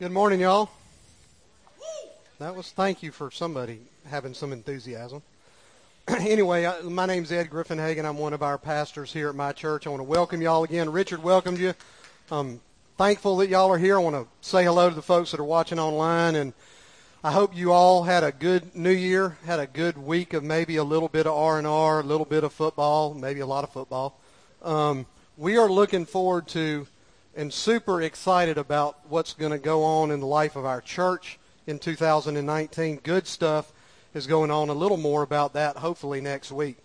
Good morning, y'all. That was thank you for somebody having some enthusiasm. anyway, I, my name's Ed Griffin Hagan. I'm one of our pastors here at my church. I want to welcome y'all again. Richard welcomed you. I'm thankful that y'all are here. I want to say hello to the folks that are watching online, and I hope you all had a good New Year, had a good week of maybe a little bit of R and R, a little bit of football, maybe a lot of football. Um, we are looking forward to and super excited about what's going to go on in the life of our church in 2019. Good stuff is going on. A little more about that hopefully next week.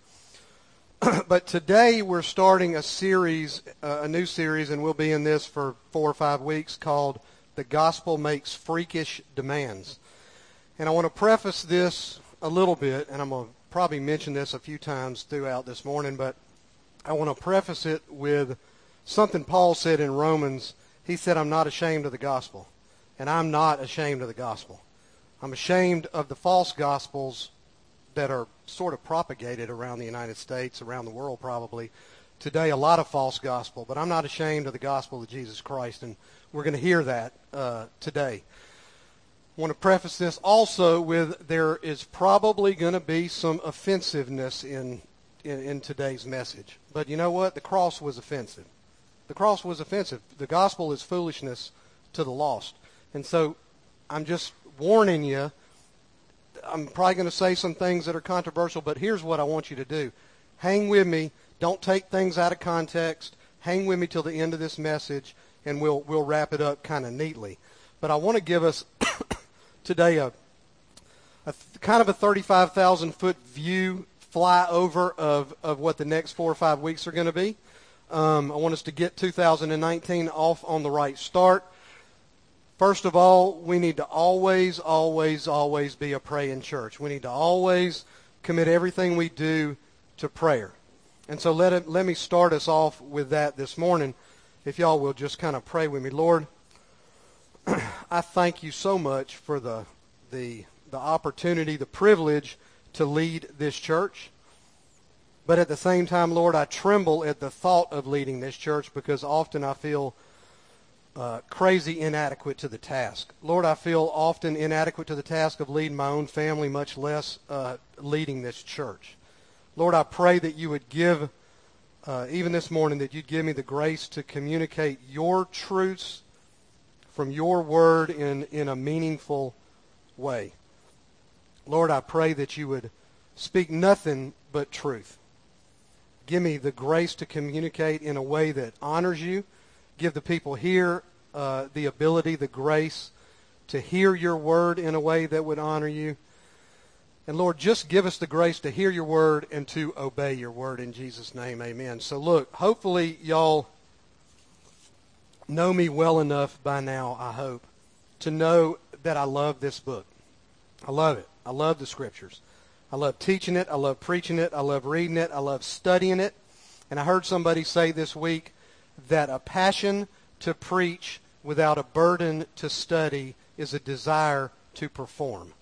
but today we're starting a series, uh, a new series, and we'll be in this for four or five weeks called The Gospel Makes Freakish Demands. And I want to preface this a little bit, and I'm going to probably mention this a few times throughout this morning, but I want to preface it with something Paul said in Romans. He said, I'm not ashamed of the gospel. And I'm not ashamed of the gospel. I'm ashamed of the false gospels that are sort of propagated around the United States, around the world probably. Today, a lot of false gospel, but I'm not ashamed of the gospel of Jesus Christ, and we're going to hear that uh, today. I want to preface this also with there is probably going to be some offensiveness in, in, in today's message. But you know what? The cross was offensive. The cross was offensive. The gospel is foolishness to the lost. And so I'm just warning you. I'm probably going to say some things that are controversial, but here's what I want you to do. Hang with me. Don't take things out of context. Hang with me till the end of this message, and we'll, we'll wrap it up kind of neatly. But I want to give us today a, a kind of a 35,000 foot view flyover of, of what the next four or five weeks are going to be. Um, I want us to get 2019 off on the right start. First of all, we need to always, always, always be a praying church. We need to always commit everything we do to prayer. And so let, it, let me start us off with that this morning. If y'all will just kind of pray with me. Lord, I thank you so much for the, the, the opportunity, the privilege to lead this church. But at the same time, Lord, I tremble at the thought of leading this church because often I feel uh, crazy inadequate to the task. Lord, I feel often inadequate to the task of leading my own family, much less uh, leading this church. Lord, I pray that you would give, uh, even this morning, that you'd give me the grace to communicate your truths from your word in, in a meaningful way. Lord, I pray that you would speak nothing but truth. Give me the grace to communicate in a way that honors you. Give the people here uh, the ability, the grace to hear your word in a way that would honor you. And Lord, just give us the grace to hear your word and to obey your word in Jesus' name. Amen. So look, hopefully y'all know me well enough by now, I hope, to know that I love this book. I love it. I love the scriptures. I love teaching it. I love preaching it. I love reading it. I love studying it. And I heard somebody say this week that a passion to preach without a burden to study is a desire to perform.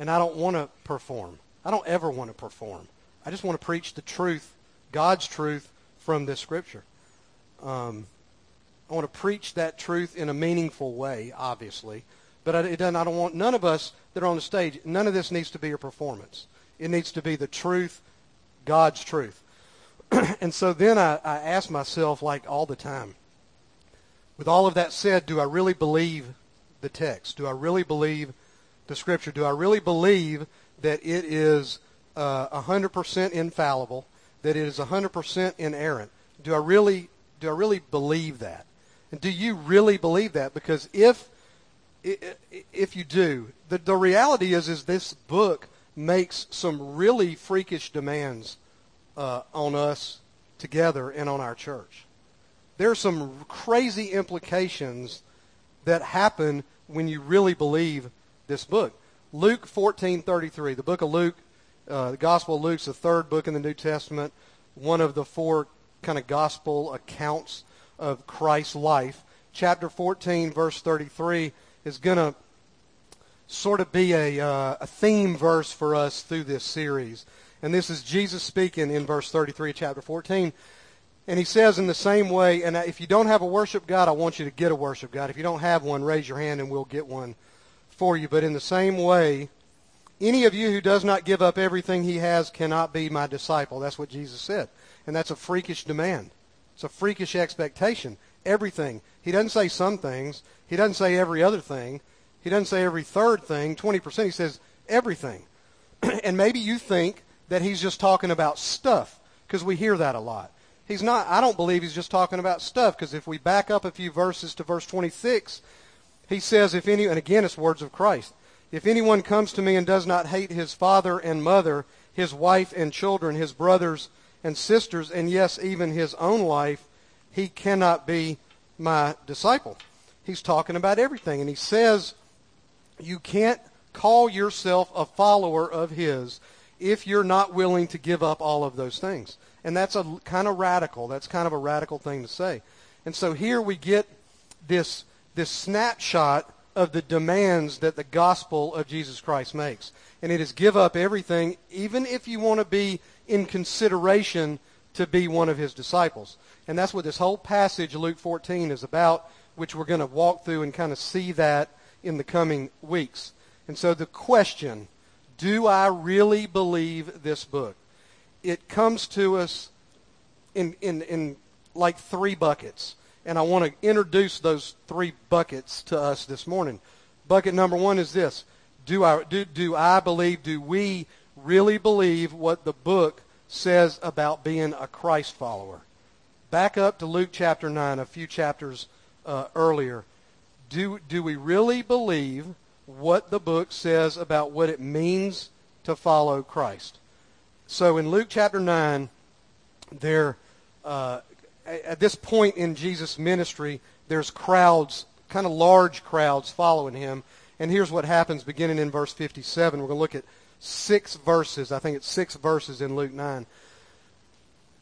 And I don't want to perform. I don't ever want to perform. I just want to preach the truth, God's truth from this scripture. Um, I want to preach that truth in a meaningful way, obviously. But it doesn't, I don't want none of us that are on the stage, none of this needs to be a performance. It needs to be the truth, God's truth. and so then I, I ask myself, like all the time, with all of that said, do I really believe the text? Do I really believe the Scripture? Do I really believe that it is uh, 100% infallible, that it is 100% inerrant? Do I really do I really believe that? And do you really believe that? Because if if you do, the, the reality is, is this book makes some really freakish demands uh, on us together and on our church. There are some crazy implications that happen when you really believe this book. Luke 14:33, the book of Luke, uh, the Gospel of Luke's the third book in the New Testament, one of the four kind of gospel accounts of Christ's life. Chapter 14, verse 33 is going to sort of be a, uh, a theme verse for us through this series. And this is Jesus speaking in verse 33 chapter 14. And he says in the same way, and if you don't have a worship God, I want you to get a worship God. If you don't have one, raise your hand and we'll get one for you. But in the same way, any of you who does not give up everything he has cannot be my disciple. That's what Jesus said. And that's a freakish demand. It's a freakish expectation. Everything. He doesn't say some things. He doesn't say every other thing. He doesn't say every third thing, 20%. He says everything. and maybe you think that he's just talking about stuff because we hear that a lot. He's not, I don't believe he's just talking about stuff because if we back up a few verses to verse 26, he says, if any, and again it's words of Christ, if anyone comes to me and does not hate his father and mother, his wife and children, his brothers and sisters, and yes, even his own life, he cannot be my disciple. He's talking about everything. And he says, you can't call yourself a follower of his if you're not willing to give up all of those things. And that's a kind of radical. That's kind of a radical thing to say. And so here we get this, this snapshot of the demands that the gospel of Jesus Christ makes. And it is give up everything, even if you want to be in consideration to be one of his disciples. And that's what this whole passage, Luke 14, is about, which we're going to walk through and kind of see that in the coming weeks. And so the question, do I really believe this book? It comes to us in, in, in like three buckets. And I want to introduce those three buckets to us this morning. Bucket number one is this. Do I, do, do I believe, do we really believe what the book says about being a Christ follower? Back up to Luke chapter 9, a few chapters uh, earlier. Do, do we really believe what the book says about what it means to follow Christ? So in Luke chapter 9, there, uh, at this point in Jesus' ministry, there's crowds, kind of large crowds following him. And here's what happens beginning in verse 57. We're going to look at six verses. I think it's six verses in Luke 9.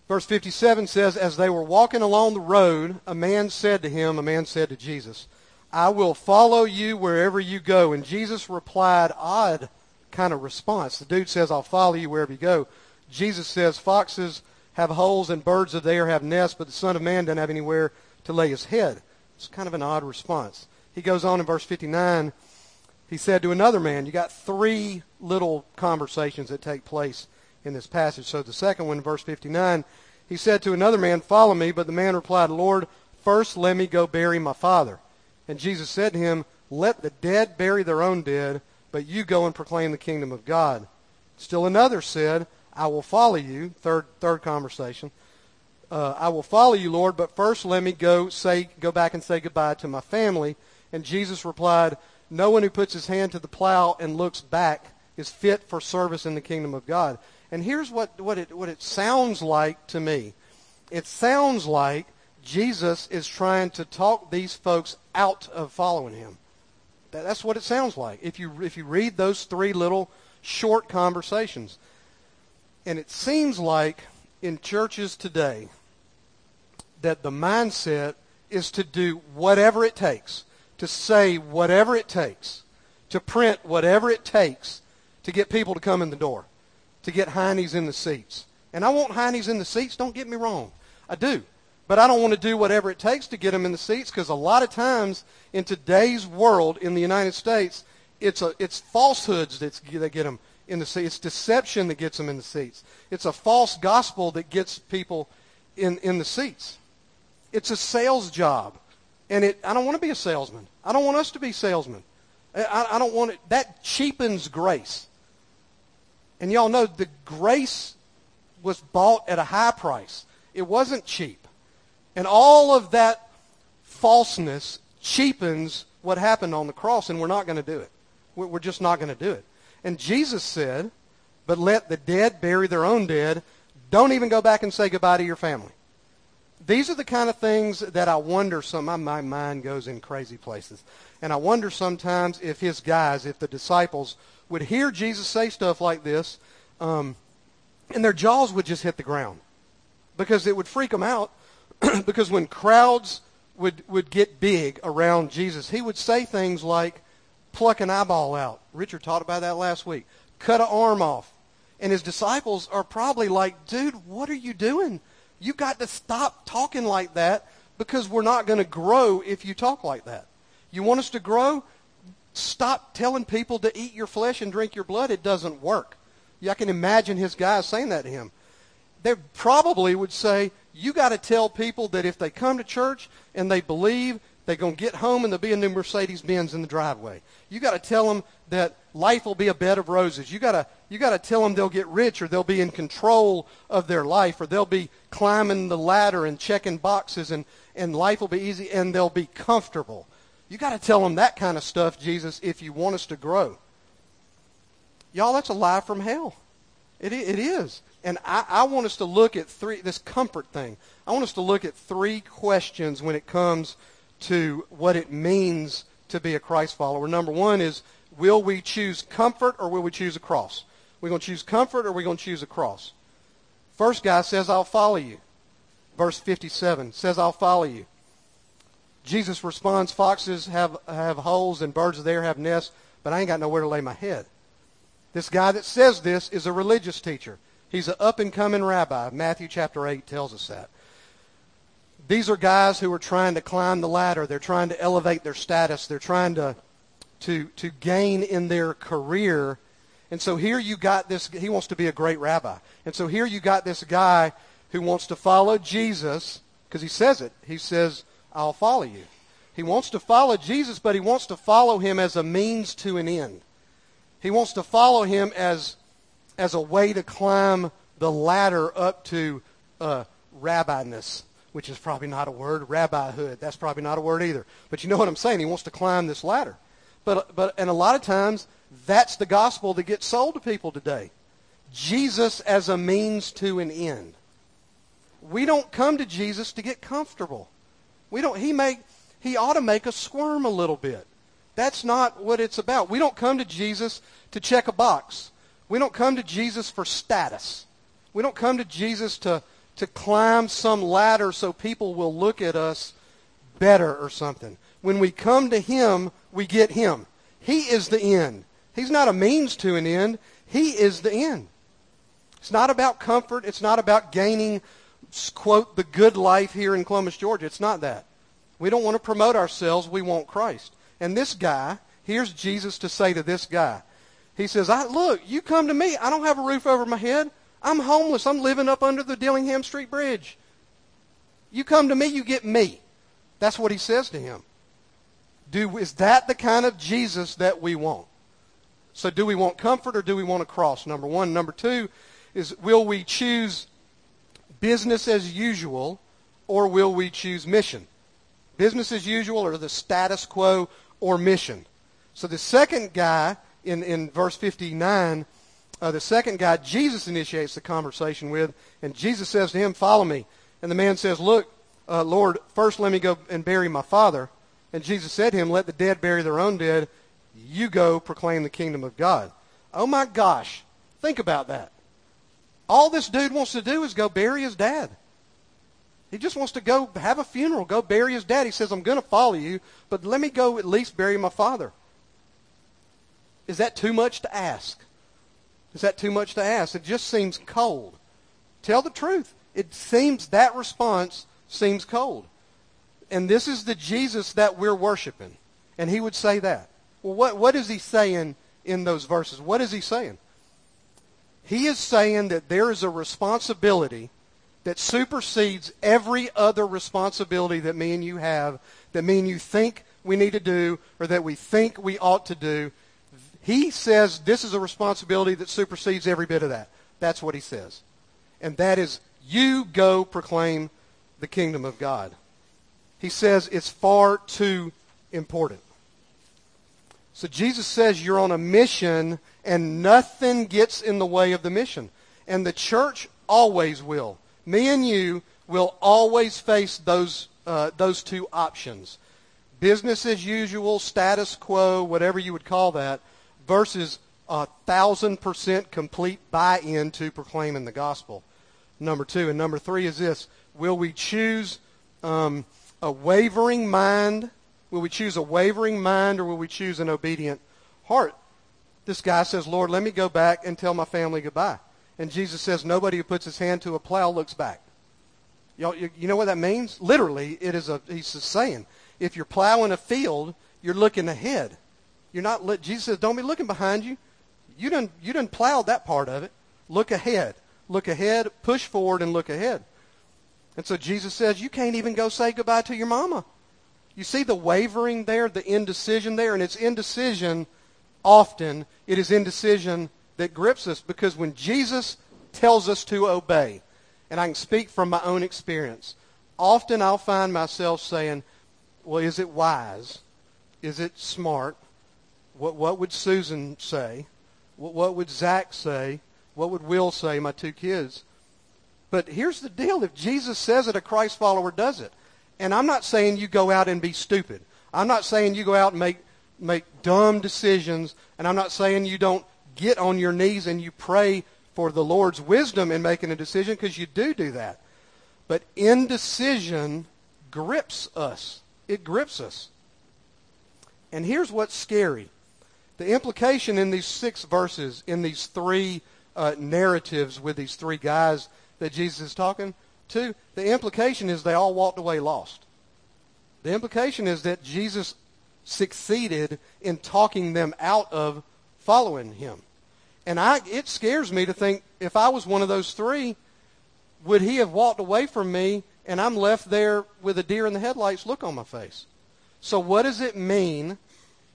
Verse 57 says, As they were walking along the road, a man said to him, a man said to Jesus, I will follow you wherever you go. And Jesus replied, odd kind of response. The dude says, I'll follow you wherever you go. Jesus says, Foxes have holes and birds of the air have nests, but the Son of Man doesn't have anywhere to lay his head. It's kind of an odd response. He goes on in verse 59. He said to another man, you got three little conversations that take place in this passage. So the second one, verse 59, he said to another man, Follow me. But the man replied, Lord, first let me go bury my father. And Jesus said to him, Let the dead bury their own dead, but you go and proclaim the kingdom of God. Still another said, I will follow you. Third, third conversation. Uh, I will follow you, Lord, but first let me go say, go back and say goodbye to my family. And Jesus replied, No one who puts his hand to the plow and looks back is fit for service in the kingdom of God. And here's what, what, it, what it sounds like to me. It sounds like Jesus is trying to talk these folks out of following him. That's what it sounds like if you, if you read those three little short conversations. And it seems like in churches today that the mindset is to do whatever it takes, to say whatever it takes, to print whatever it takes to get people to come in the door, to get heinies in the seats. And I want heinies in the seats, don't get me wrong. I do. But I don't want to do whatever it takes to get them in the seats because a lot of times in today's world in the United States, it's, a, it's falsehoods that get them in the seats. It's deception that gets them in the seats. It's a false gospel that gets people in, in the seats. It's a sales job. And it, I don't want to be a salesman. I don't want us to be salesmen. I, I don't want it. That cheapens grace. And y'all know the grace was bought at a high price. It wasn't cheap. And all of that falseness cheapens what happened on the cross, and we're not going to do it. We're just not going to do it. And Jesus said, but let the dead bury their own dead. Don't even go back and say goodbye to your family. These are the kind of things that I wonder some my, my mind goes in crazy places. And I wonder sometimes if his guys, if the disciples would hear Jesus say stuff like this, um, and their jaws would just hit the ground. Because it would freak them out because when crowds would, would get big around Jesus, he would say things like, pluck an eyeball out. Richard talked about that last week. Cut an arm off. And his disciples are probably like, dude, what are you doing? You got to stop talking like that because we're not going to grow if you talk like that. You want us to grow? Stop telling people to eat your flesh and drink your blood. It doesn't work. Yeah, I can imagine his guys saying that to him. They probably would say, you got to tell people that if they come to church and they believe, they're going to get home and there'll be a new Mercedes Benz in the driveway. You got to tell them that life will be a bed of roses. You got to you got to tell them they'll get rich or they'll be in control of their life or they'll be climbing the ladder and checking boxes and and life will be easy and they'll be comfortable. You got to tell them that kind of stuff, Jesus, if you want us to grow. Y'all, that's a lie from hell. It, it is. And I, I want us to look at three, this comfort thing. I want us to look at three questions when it comes to what it means to be a Christ follower. Number one is, will we choose comfort or will we choose a cross? We're going to choose comfort or we're going to choose a cross. First guy says, I'll follow you. Verse 57 says, I'll follow you. Jesus responds, foxes have, have holes and birds of the air have nests, but I ain't got nowhere to lay my head. This guy that says this is a religious teacher. He's an up-and-coming rabbi. Matthew chapter 8 tells us that. These are guys who are trying to climb the ladder. They're trying to elevate their status. They're trying to, to, to gain in their career. And so here you got this, he wants to be a great rabbi. And so here you got this guy who wants to follow Jesus, because he says it. He says, I'll follow you. He wants to follow Jesus, but he wants to follow him as a means to an end. He wants to follow him as, as a way to climb the ladder up to uh, rabbiness, which is probably not a word. Rabbihood, that's probably not a word either. But you know what I'm saying? He wants to climb this ladder. But, but, and a lot of times, that's the gospel that gets sold to people today. Jesus as a means to an end. We don't come to Jesus to get comfortable. We don't, he, make, he ought to make us squirm a little bit. That's not what it's about. We don't come to Jesus to check a box. We don't come to Jesus for status. We don't come to Jesus to, to climb some ladder so people will look at us better or something. When we come to him, we get him. He is the end. He's not a means to an end. He is the end. It's not about comfort. It's not about gaining quote, the good life here in Columbus, Georgia. It's not that. We don't want to promote ourselves. We want Christ. And this guy, here's Jesus to say to this guy. He says, I, look, you come to me. I don't have a roof over my head. I'm homeless. I'm living up under the Dillingham Street Bridge. You come to me, you get me. That's what he says to him. Do, is that the kind of Jesus that we want? So do we want comfort or do we want a cross? Number one. Number two is will we choose business as usual or will we choose mission? Business as usual or the status quo or mission? So the second guy in, in verse 59, uh, the second guy Jesus initiates the conversation with, and Jesus says to him, Follow me. And the man says, Look, uh, Lord, first let me go and bury my father. And Jesus said to him, Let the dead bury their own dead. You go proclaim the kingdom of God. Oh my gosh. Think about that. All this dude wants to do is go bury his dad. He just wants to go have a funeral, go bury his dad. He says, I'm going to follow you, but let me go at least bury my father. Is that too much to ask? Is that too much to ask? It just seems cold. Tell the truth. It seems that response seems cold. And this is the Jesus that we're worshiping. And he would say that. Well, what, what is he saying in those verses? What is he saying? He is saying that there is a responsibility that supersedes every other responsibility that me and you have, that me and you think we need to do, or that we think we ought to do. He says this is a responsibility that supersedes every bit of that. That's what he says. And that is, you go proclaim the kingdom of God. He says it's far too important. So Jesus says you're on a mission and nothing gets in the way of the mission. And the church always will. Me and you will always face those, uh, those two options. Business as usual, status quo, whatever you would call that, versus a thousand percent complete buy-in to proclaiming the gospel. Number two. And number three is this. Will we choose um, a wavering mind Will we choose a wavering mind or will we choose an obedient heart? This guy says, Lord, let me go back and tell my family goodbye. And Jesus says, nobody who puts his hand to a plow looks back. You know what that means? Literally, it is a, he's saying, if you're plowing a field, you're looking ahead. You're not, Jesus says, don't be looking behind you. You didn't, you didn't plow that part of it. Look ahead. Look ahead, push forward, and look ahead. And so Jesus says, you can't even go say goodbye to your mama. You see the wavering there, the indecision there, and it's indecision often, it is indecision that grips us because when Jesus tells us to obey, and I can speak from my own experience, often I'll find myself saying, well, is it wise? Is it smart? What, what would Susan say? What, what would Zach say? What would Will say, my two kids? But here's the deal. If Jesus says it, a Christ follower does it. And I'm not saying you go out and be stupid. I'm not saying you go out and make, make dumb decisions. And I'm not saying you don't get on your knees and you pray for the Lord's wisdom in making a decision because you do do that. But indecision grips us. It grips us. And here's what's scary. The implication in these six verses, in these three uh, narratives with these three guys that Jesus is talking to, the implication is they all walked away lost. The implication is that Jesus succeeded in talking them out of following him. And I, it scares me to think if I was one of those three, would he have walked away from me and I'm left there with a deer in the headlights look on my face? So what does it mean?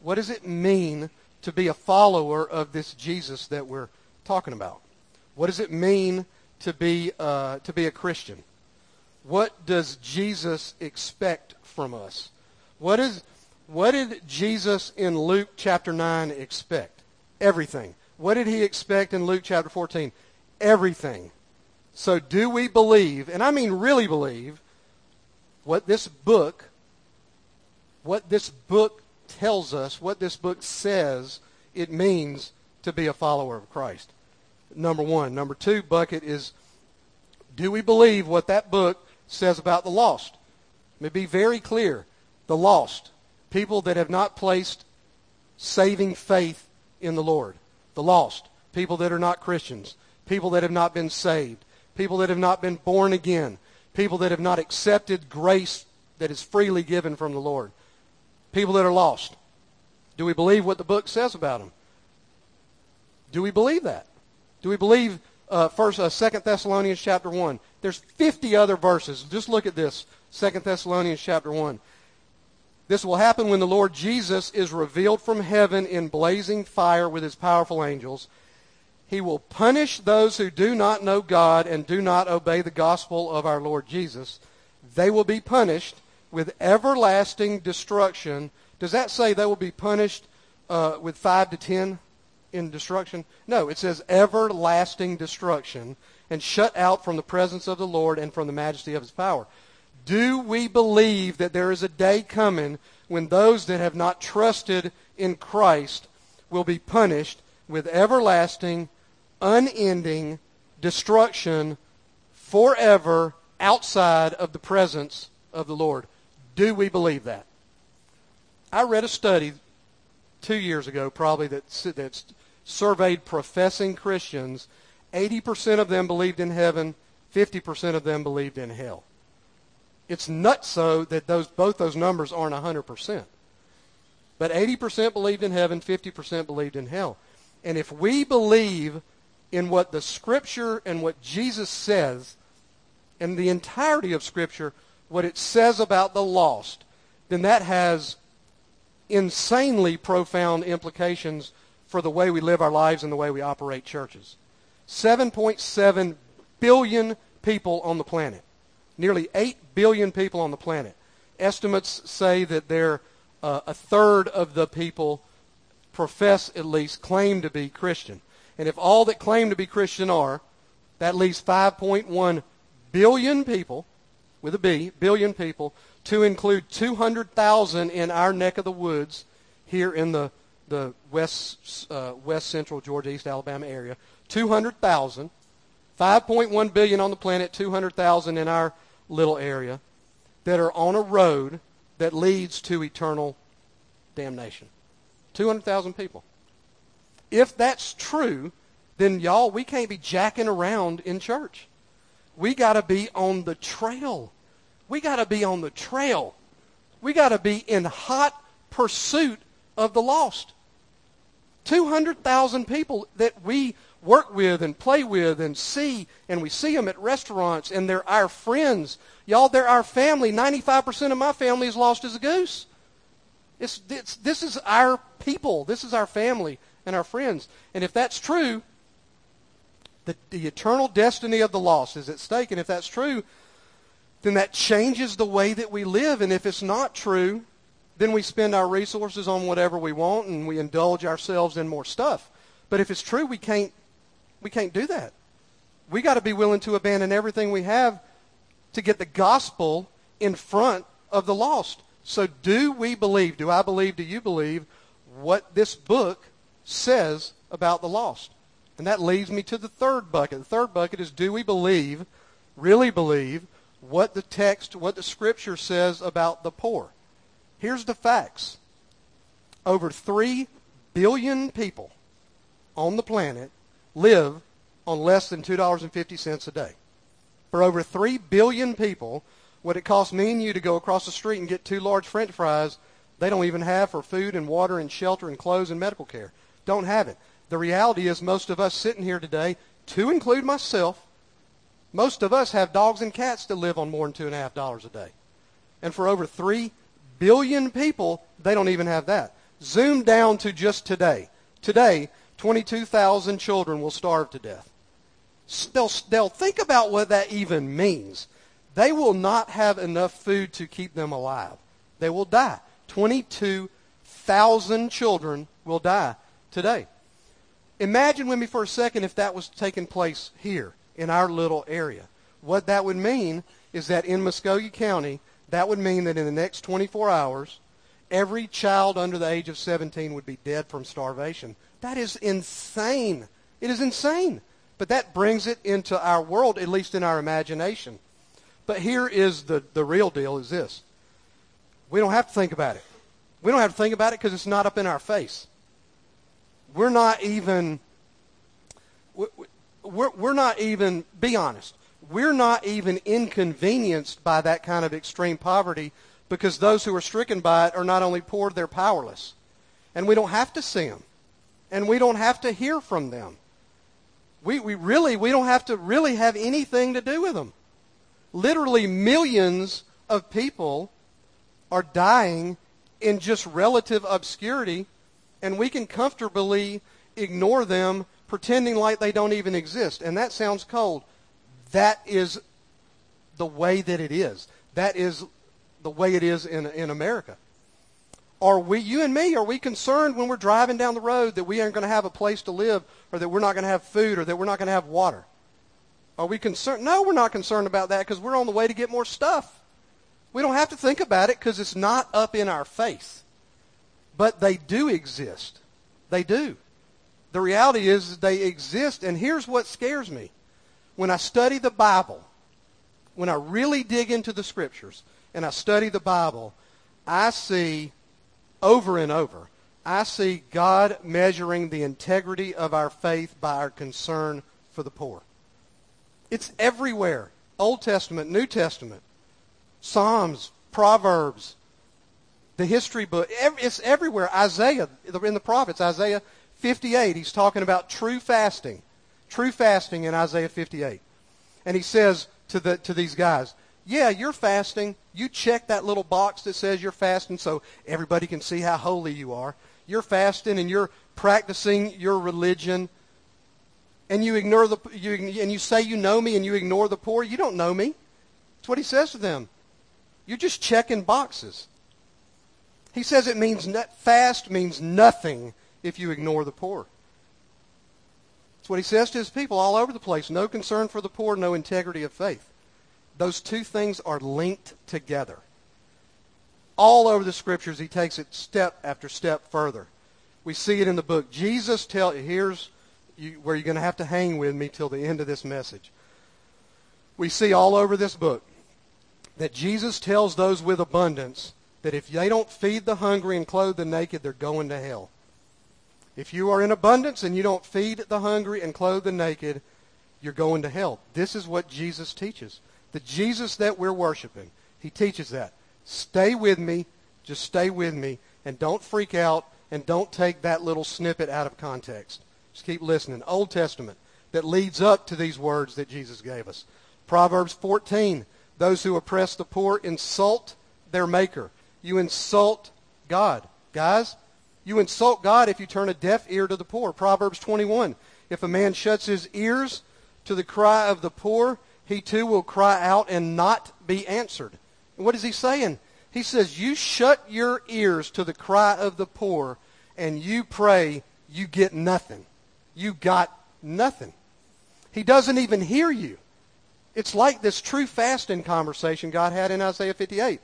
What does it mean to be a follower of this Jesus that we're talking about? What does it mean to be uh, to be a Christian? What does Jesus expect from us? What is what did Jesus in Luke chapter 9 expect? Everything. What did he expect in Luke chapter 14? Everything. So do we believe, and I mean really believe, what this book what this book tells us, what this book says it means to be a follower of Christ? Number 1. Number 2 bucket is do we believe what that book says about the lost? Let me be very clear. The lost, people that have not placed saving faith in the Lord. The lost, people that are not Christians, people that have not been saved, people that have not been born again, people that have not accepted grace that is freely given from the Lord, people that are lost. Do we believe what the book says about them? Do we believe that? Do we believe uh, first, uh, 2 Thessalonians chapter 1. There's 50 other verses. Just look at this. 2 Thessalonians chapter 1. This will happen when the Lord Jesus is revealed from heaven in blazing fire with his powerful angels. He will punish those who do not know God and do not obey the gospel of our Lord Jesus. They will be punished with everlasting destruction. Does that say they will be punished uh, with five to ten in destruction? No, it says everlasting destruction and shut out from the presence of the Lord and from the majesty of his power. Do we believe that there is a day coming when those that have not trusted in Christ will be punished with everlasting, unending destruction forever outside of the presence of the Lord? Do we believe that? I read a study two years ago, probably, that, that's surveyed professing Christians, 80% of them believed in heaven, 50% of them believed in hell. It's nuts so that those, both those numbers aren't 100%. But 80% believed in heaven, 50% believed in hell. And if we believe in what the Scripture and what Jesus says, and the entirety of Scripture, what it says about the lost, then that has insanely profound implications for the way we live our lives and the way we operate churches. 7.7 billion people on the planet. Nearly 8 billion people on the planet. Estimates say that there uh, a third of the people profess at least claim to be Christian. And if all that claim to be Christian are, that leaves 5.1 billion people, with a B, billion people, to include 200,000 in our neck of the woods here in the the west, uh, west central Georgia, East Alabama area. 200,000. 5.1 billion on the planet, 200,000 in our little area that are on a road that leads to eternal damnation. 200,000 people. If that's true, then y'all, we can't be jacking around in church. We got to be on the trail. We got to be on the trail. We got to be in hot pursuit of the lost. 200,000 people that we work with and play with and see, and we see them at restaurants, and they're our friends. Y'all, they're our family. 95% of my family is lost as a goose. It's, it's, this is our people. This is our family and our friends. And if that's true, the, the eternal destiny of the lost is at stake. And if that's true, then that changes the way that we live. And if it's not true, then we spend our resources on whatever we want and we indulge ourselves in more stuff. But if it's true, we can't we can't do that. We got to be willing to abandon everything we have to get the gospel in front of the lost. So do we believe, do I believe, do you believe what this book says about the lost? And that leads me to the third bucket. The third bucket is do we believe, really believe, what the text, what the scripture says about the poor? Here's the facts. Over 3 billion people on the planet live on less than $2.50 a day. For over 3 billion people, what it costs me and you to go across the street and get two large french fries, they don't even have for food and water and shelter and clothes and medical care. Don't have it. The reality is most of us sitting here today, to include myself, most of us have dogs and cats that live on more than two and a half dollars a day. And for over three billion people, they don't even have that. Zoom down to just today. Today, 22,000 children will starve to death. They'll, they'll think about what that even means. They will not have enough food to keep them alive. They will die. 22,000 children will die today. Imagine with me for a second if that was taking place here in our little area. What that would mean is that in Muscogee County, that would mean that in the next 24 hours, every child under the age of 17 would be dead from starvation. That is insane. It is insane. But that brings it into our world, at least in our imagination. But here is the, the real deal is this. We don't have to think about it. We don't have to think about it because it's not up in our face. We're not even, we're, we're not even, be honest, we're not even inconvenienced by that kind of extreme poverty because those who are stricken by it are not only poor, they're powerless. And we don't have to see them and we don't have to hear from them. We, we really, we don't have to really have anything to do with them. Literally millions of people are dying in just relative obscurity, and we can comfortably ignore them pretending like they don't even exist. And that sounds cold. That is the way that it is. That is the way it is in, in America. Are we, you and me, are we concerned when we're driving down the road that we aren't going to have a place to live or that we're not going to have food or that we're not going to have water? Are we concerned? No, we're not concerned about that because we're on the way to get more stuff. We don't have to think about it because it's not up in our face. But they do exist. They do. The reality is they exist, and here's what scares me. When I study the Bible, when I really dig into the Scriptures and I study the Bible, I see over and over, I see God measuring the integrity of our faith by our concern for the poor. It's everywhere. Old Testament, New Testament, Psalms, Proverbs, the history book. It's everywhere. Isaiah, in the prophets, Isaiah 58, he's talking about true fasting. True fasting in Isaiah 58. And he says to, the, to these guys, yeah, you're fasting. You check that little box that says you're fasting so everybody can see how holy you are. You're fasting and you're practicing your religion. And you ignore the you and you say you know me and you ignore the poor. You don't know me. That's what he says to them. You're just checking boxes. He says it means fast means nothing if you ignore the poor. That's what he says to his people all over the place. No concern for the poor, no integrity of faith. Those two things are linked together. All over the scriptures, he takes it step after step further. We see it in the book. Jesus tell here's where you're going to have to hang with me till the end of this message. We see all over this book that Jesus tells those with abundance that if they don't feed the hungry and clothe the naked, they're going to hell. If you are in abundance and you don't feed the hungry and clothe the naked, you're going to hell. This is what Jesus teaches. The Jesus that we're worshiping, he teaches that. Stay with me, just stay with me, and don't freak out and don't take that little snippet out of context. Just keep listening. Old Testament that leads up to these words that Jesus gave us. Proverbs 14, those who oppress the poor insult their maker. You insult God. Guys, you insult God if you turn a deaf ear to the poor. Proverbs 21, if a man shuts his ears to the cry of the poor, he too will cry out and not be answered. And what is he saying? He says, You shut your ears to the cry of the poor, and you pray, you get nothing. You got nothing. He doesn't even hear you. It's like this true fasting conversation God had in Isaiah 58.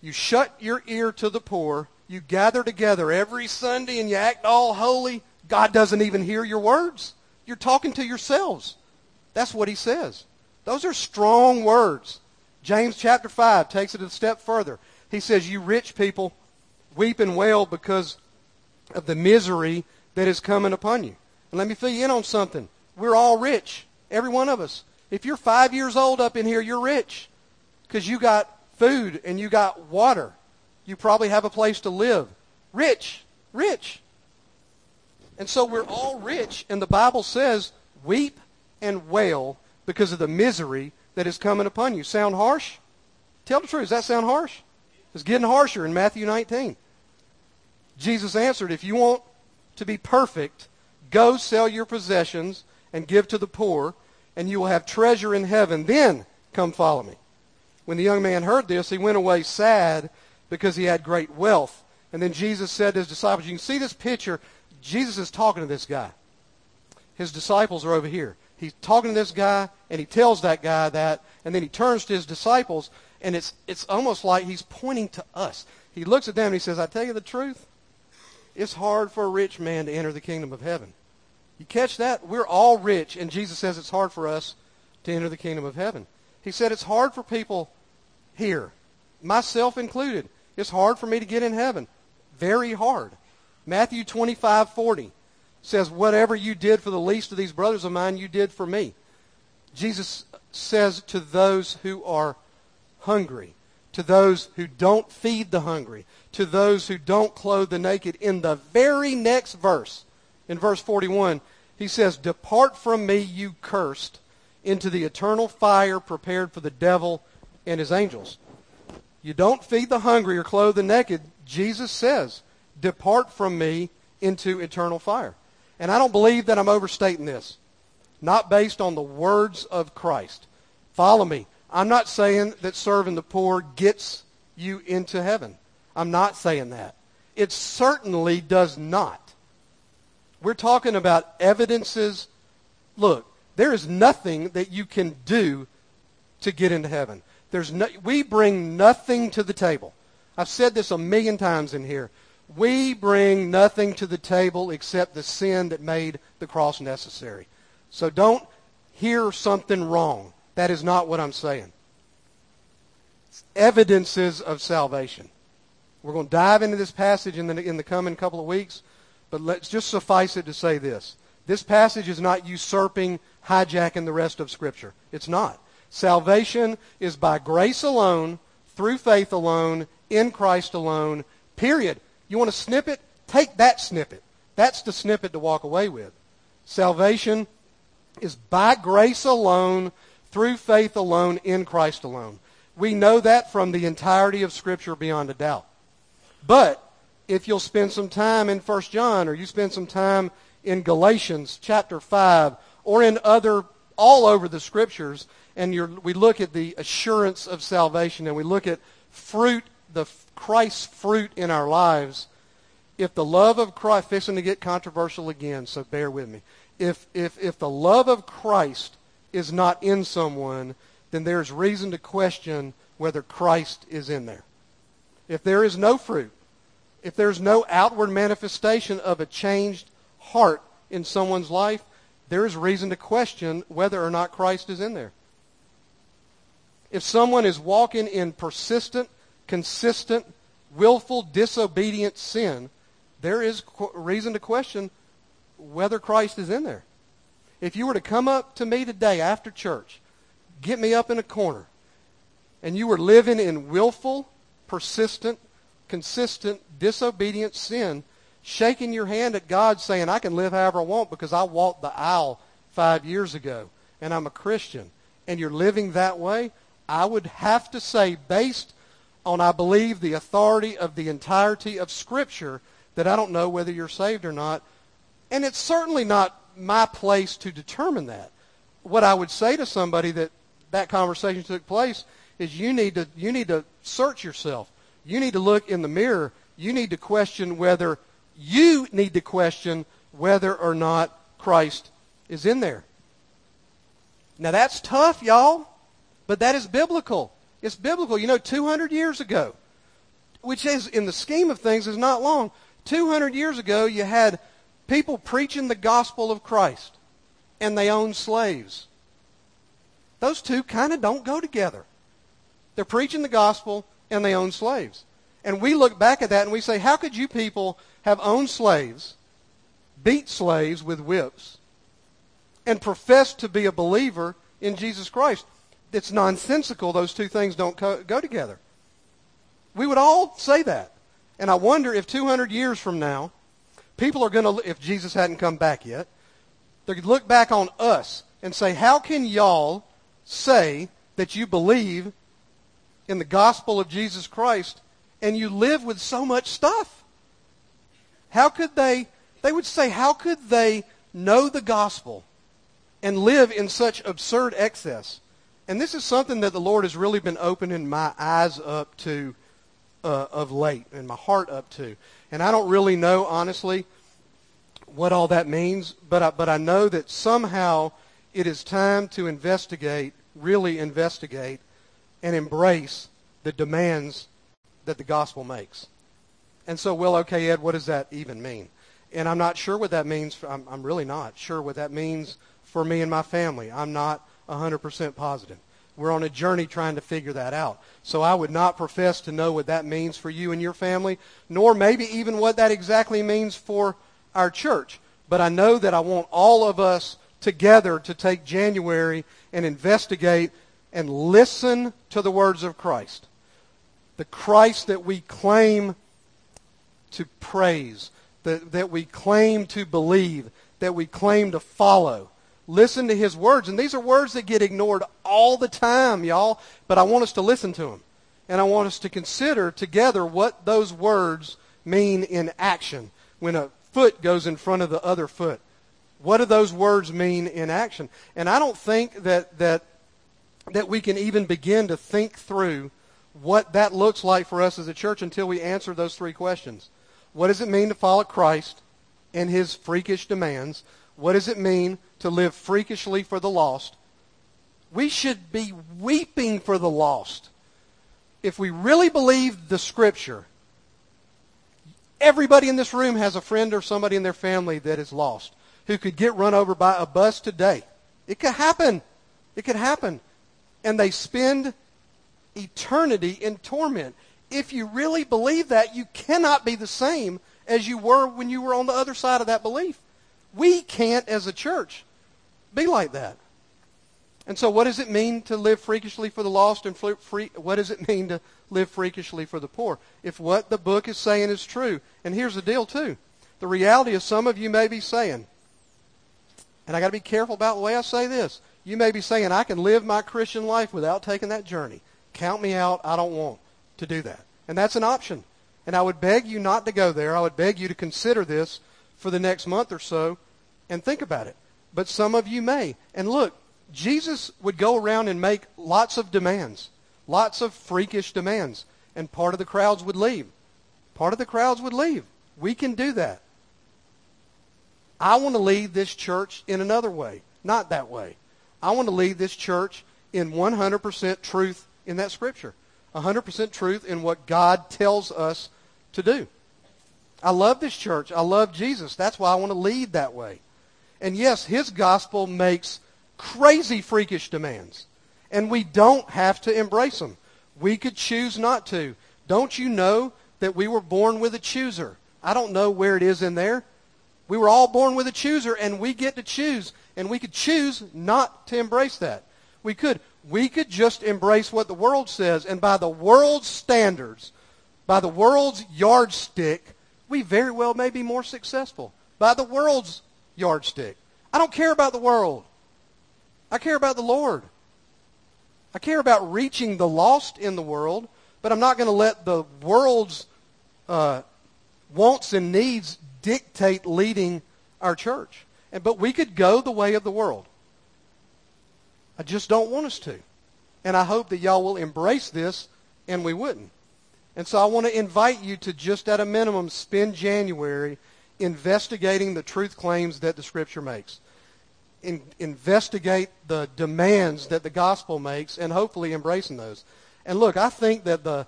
You shut your ear to the poor, you gather together every Sunday, and you act all holy. God doesn't even hear your words. You're talking to yourselves. That's what he says. Those are strong words. James chapter 5 takes it a step further. He says, You rich people weep and wail because of the misery that is coming upon you. And let me fill you in on something. We're all rich, every one of us. If you're five years old up in here, you're rich because you got food and you got water. You probably have a place to live. Rich, rich. And so we're all rich, and the Bible says, weep and wail because of the misery that is coming upon you. Sound harsh? Tell the truth. Does that sound harsh? It's getting harsher in Matthew 19. Jesus answered, If you want to be perfect, go sell your possessions and give to the poor, and you will have treasure in heaven. Then come follow me. When the young man heard this, he went away sad because he had great wealth. And then Jesus said to his disciples, You can see this picture. Jesus is talking to this guy. His disciples are over here he's talking to this guy, and he tells that guy that, and then he turns to his disciples, and it's, it's almost like he's pointing to us. He looks at them and he says, I tell you the truth, it's hard for a rich man to enter the kingdom of heaven. You catch that? We're all rich, and Jesus says it's hard for us to enter the kingdom of heaven. He said it's hard for people here, myself included. It's hard for me to get in heaven. Very hard. Matthew 25, 40 says, Whatever you did for the least of these brothers of mine, you did for me. Jesus says to those who are hungry, to those who don't feed the hungry, to those who don't clothe the naked, in the very next verse, in verse 41, he says, Depart from me, you cursed, into the eternal fire prepared for the devil and his angels. You don't feed the hungry or clothe the naked, Jesus says, Depart from me into eternal fire. And I don't believe that I'm overstating this. Not based on the words of Christ. Follow me. I'm not saying that serving the poor gets you into heaven. I'm not saying that. It certainly does not. We're talking about evidences. Look, there is nothing that you can do to get into heaven. There's no, we bring nothing to the table. I've said this a million times in here. We bring nothing to the table except the sin that made the cross necessary. So don't hear something wrong. That is not what I'm saying. evidences of salvation. We're going to dive into this passage in the, in the coming couple of weeks, but let's just suffice it to say this. This passage is not usurping, hijacking the rest of Scripture. It's not. Salvation is by grace alone, through faith alone, in Christ alone, period. You want a snippet? Take that snippet. That's the snippet to walk away with. Salvation is by grace alone, through faith alone, in Christ alone. We know that from the entirety of Scripture beyond a doubt. But if you'll spend some time in 1 John or you spend some time in Galatians chapter 5 or in other, all over the Scriptures, and we look at the assurance of salvation and we look at fruit, the Christ's fruit in our lives, if the love of Christ, fixing to get controversial again, so bear with me. If, if, if the love of Christ is not in someone, then there's reason to question whether Christ is in there. If there is no fruit, if there's no outward manifestation of a changed heart in someone's life, there is reason to question whether or not Christ is in there. If someone is walking in persistent consistent, willful, disobedient sin, there is qu- reason to question whether Christ is in there. if you were to come up to me today after church, get me up in a corner, and you were living in willful, persistent, consistent, disobedient sin, shaking your hand at God saying, I can live however I want because I walked the aisle five years ago and I'm a Christian, and you're living that way, I would have to say, based on, I believe, the authority of the entirety of Scripture, that I don't know whether you're saved or not. And it's certainly not my place to determine that. What I would say to somebody that that conversation took place is you need to, you need to search yourself. You need to look in the mirror. You need to question whether you need to question whether or not Christ is in there. Now that's tough, y'all, but that is biblical. It's biblical. You know, 200 years ago, which is, in the scheme of things, is not long. 200 years ago, you had people preaching the gospel of Christ, and they owned slaves. Those two kind of don't go together. They're preaching the gospel, and they own slaves. And we look back at that and we say, how could you people have owned slaves, beat slaves with whips, and profess to be a believer in Jesus Christ? It's nonsensical. Those two things don't co- go together. We would all say that. And I wonder if 200 years from now, people are going to, if Jesus hadn't come back yet, they could look back on us and say, how can y'all say that you believe in the gospel of Jesus Christ and you live with so much stuff? How could they, they would say, how could they know the gospel and live in such absurd excess? And this is something that the Lord has really been opening my eyes up to uh, of late and my heart up to. And I don't really know, honestly, what all that means, but I, but I know that somehow it is time to investigate, really investigate, and embrace the demands that the gospel makes. And so, well, okay, Ed, what does that even mean? And I'm not sure what that means. For, I'm, I'm really not sure what that means for me and my family. I'm not 100% positive. We're on a journey trying to figure that out. So I would not profess to know what that means for you and your family, nor maybe even what that exactly means for our church. But I know that I want all of us together to take January and investigate and listen to the words of Christ. The Christ that we claim to praise, that, that we claim to believe, that we claim to follow. Listen to his words. And these are words that get ignored all the time, y'all. But I want us to listen to them. And I want us to consider together what those words mean in action. When a foot goes in front of the other foot. What do those words mean in action? And I don't think that, that, that we can even begin to think through what that looks like for us as a church until we answer those three questions. What does it mean to follow Christ and his freakish demands? What does it mean to live freakishly for the lost? We should be weeping for the lost. If we really believe the Scripture, everybody in this room has a friend or somebody in their family that is lost who could get run over by a bus today. It could happen. It could happen. And they spend eternity in torment if you really believe that, you cannot be the same as you were when you were on the other side of that belief. We can't, as a church, be like that. And so, what does it mean to live freakishly for the lost, and free, what does it mean to live freakishly for the poor? If what the book is saying is true, and here's the deal too, the reality is some of you may be saying, and I got to be careful about the way I say this. You may be saying, I can live my Christian life without taking that journey. Count me out. I don't want to do that. And that's an option. And I would beg you not to go there. I would beg you to consider this for the next month or so and think about it. But some of you may. And look, Jesus would go around and make lots of demands, lots of freakish demands, and part of the crowds would leave. Part of the crowds would leave. We can do that. I want to lead this church in another way, not that way. I want to lead this church in 100% truth in that scripture. 100% truth in what God tells us to do. I love this church. I love Jesus. That's why I want to lead that way. And yes, his gospel makes crazy freakish demands. And we don't have to embrace them. We could choose not to. Don't you know that we were born with a chooser? I don't know where it is in there, We were all born with a chooser, and we get to choose. And we could choose not to embrace that. We could. We could just embrace what the world says, and by the world's standards, by the world's yardstick, we very well may be more successful. By the world's yardstick. I don't care about the world. I care about the Lord. I care about reaching the lost in the world, but I'm not going to let the world's uh, wants and needs dictate leading our church. And, but we could go the way of the world. I just don't want us to. And I hope that y'all will embrace this and we wouldn't. And so I want to invite you to just at a minimum spend January investigating the truth claims that the Scripture makes. In, investigate the demands that the gospel makes and hopefully embracing those. And look, I think that the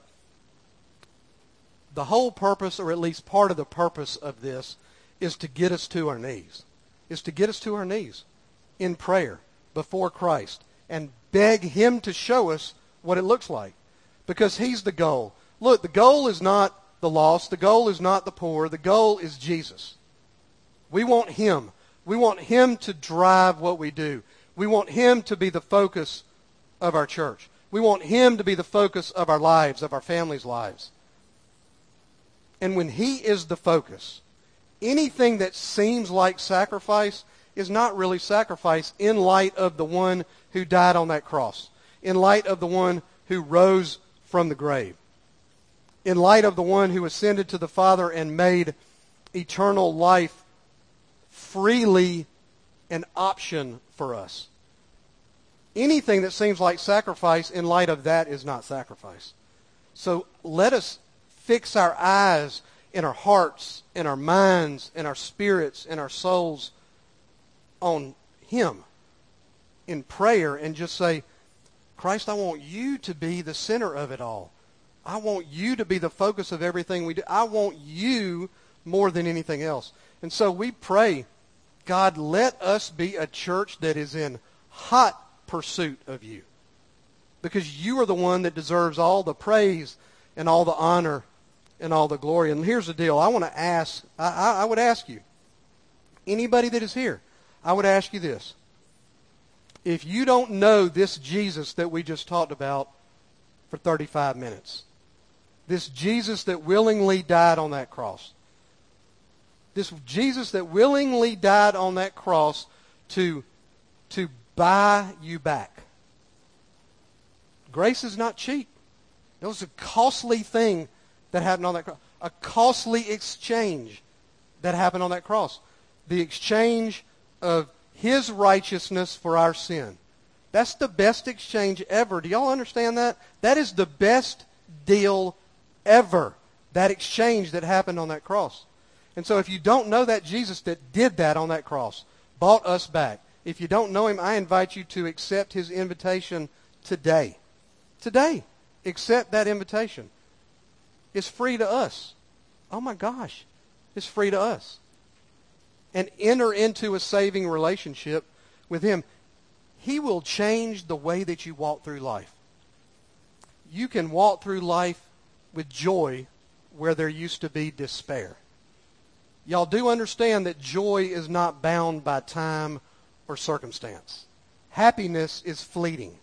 the whole purpose, or at least part of the purpose of this, is to get us to our knees. Is to get us to our knees in prayer before Christ and beg Him to show us what it looks like. Because He's the goal. Look, the goal is not the lost. The goal is not the poor. The goal is Jesus. We want Him. We want Him to drive what we do. We want Him to be the focus of our church. We want Him to be the focus of our lives, of our families' lives. And when He is the focus, anything that seems like sacrifice is not really sacrifice in light of the one who died on that cross, in light of the one who rose from the grave, in light of the one who ascended to the Father and made eternal life freely an option for us. Anything that seems like sacrifice in light of that is not sacrifice. So let us fix our eyes in our hearts, in our minds, in our spirits, in our souls on Him in prayer and just say, Christ, I want you to be the center of it all. I want you to be the focus of everything we do. I want you more than anything else. And so we pray, God, let us be a church that is in hot pursuit of you. Because you are the one that deserves all the praise and all the honor and all the glory. And here's the deal. I want to ask, I, I would ask you, anybody that is here, I would ask you this. If you don't know this Jesus that we just talked about for 35 minutes, this Jesus that willingly died on that cross, this Jesus that willingly died on that cross to, to buy you back. Grace is not cheap. It was a costly thing that happened on that cross. A costly exchange that happened on that cross. The exchange of his righteousness for our sin. That's the best exchange ever. Do y'all understand that? That is the best deal ever. That exchange that happened on that cross. And so if you don't know that Jesus that did that on that cross, bought us back. If you don't know him, I invite you to accept his invitation today. Today. Accept that invitation. It's free to us. Oh my gosh. It's free to us and enter into a saving relationship with Him, He will change the way that you walk through life. You can walk through life with joy where there used to be despair. Y'all do understand that joy is not bound by time or circumstance. Happiness is fleeting.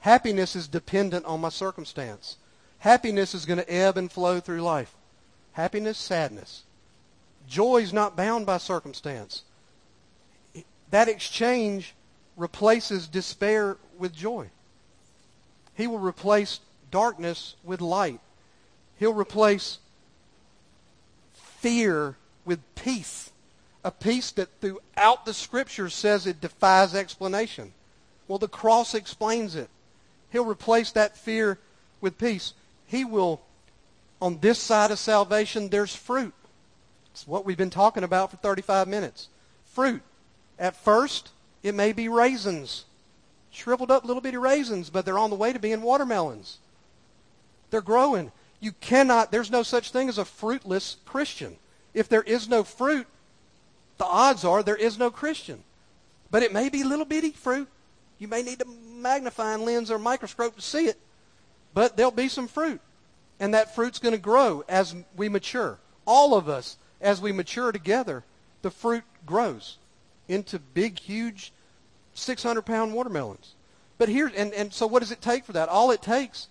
Happiness is dependent on my circumstance. Happiness is going to ebb and flow through life. Happiness, sadness. Joy is not bound by circumstance. That exchange replaces despair with joy. He will replace darkness with light. He'll replace fear with peace. A peace that throughout the scriptures says it defies explanation. Well, the cross explains it. He'll replace that fear with peace. He will, on this side of salvation, there's fruit. It's what we've been talking about for 35 minutes. Fruit. At first, it may be raisins. Shriveled up little bitty raisins, but they're on the way to being watermelons. They're growing. You cannot, there's no such thing as a fruitless Christian. If there is no fruit, the odds are there is no Christian. But it may be little bitty fruit. You may need a magnifying lens or microscope to see it. But there'll be some fruit. And that fruit's going to grow as we mature. All of us as we mature together, the fruit grows into big, huge, 600 pound watermelons. But here, and, and so what does it take for that? All it takes,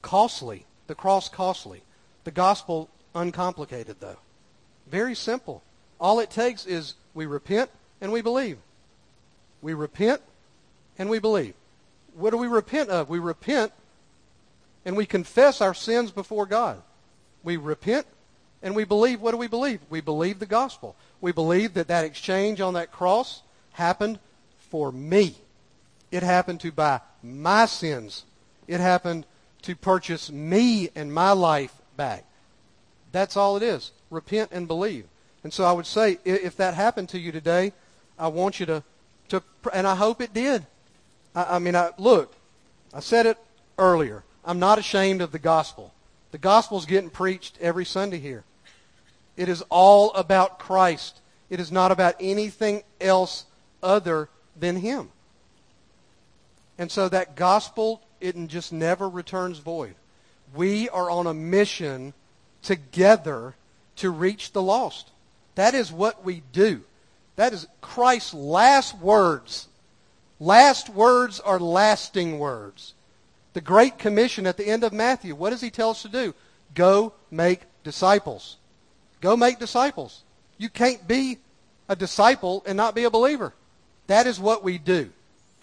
costly. The cross costly. The gospel uncomplicated, though. Very simple. All it takes is we repent and we believe. We repent and we believe. What do we repent of? We repent and we confess our sins before God. We repent and we believe. What do we believe? We believe the gospel. We believe that that exchange on that cross happened for me. It happened to buy my sins. It happened to purchase me and my life back. That's all it is. Repent and believe. And so I would say, if that happened to you today, I want you to, to and I hope it did. I, I mean, I, look, I said it earlier. I'm not ashamed of the gospel. The gospel's getting preached every Sunday here. It is all about Christ. It is not about anything else other than Him. And so that gospel, it just never returns void. We are on a mission together to reach the lost. That is what we do. That is Christ's last words. Last words are lasting words. The Great Commission at the end of Matthew, what does he tell us to do? Go make disciples. Go make disciples. You can't be a disciple and not be a believer. That is what we do.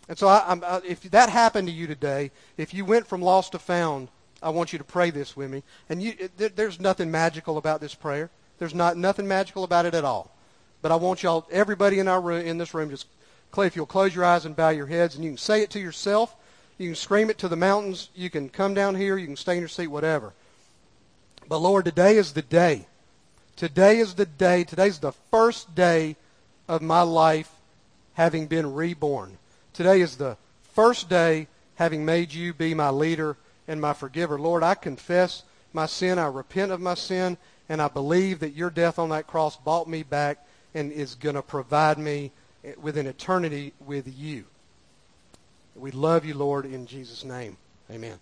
And so I, I, if that happened to you today, if you went from lost to found, I want you to pray this with me. And you, there, there's nothing magical about this prayer. There's not nothing magical about it at all. But I want y'all, everybody in our room, in this room, just Clay, if you'll close your eyes and bow your heads, and you can say it to yourself, you can scream it to the mountains, you can come down here, you can stay in your seat, whatever. But Lord, today is the day. Today is the day. Today's the first day of my life having been reborn. Today is the first day having made you be my leader and my forgiver. Lord, I confess my sin. I repent of my sin. And I believe that your death on that cross bought me back and is going to provide me eh, with an eternity with you. We love you, Lord, in Jesus' name. Amen.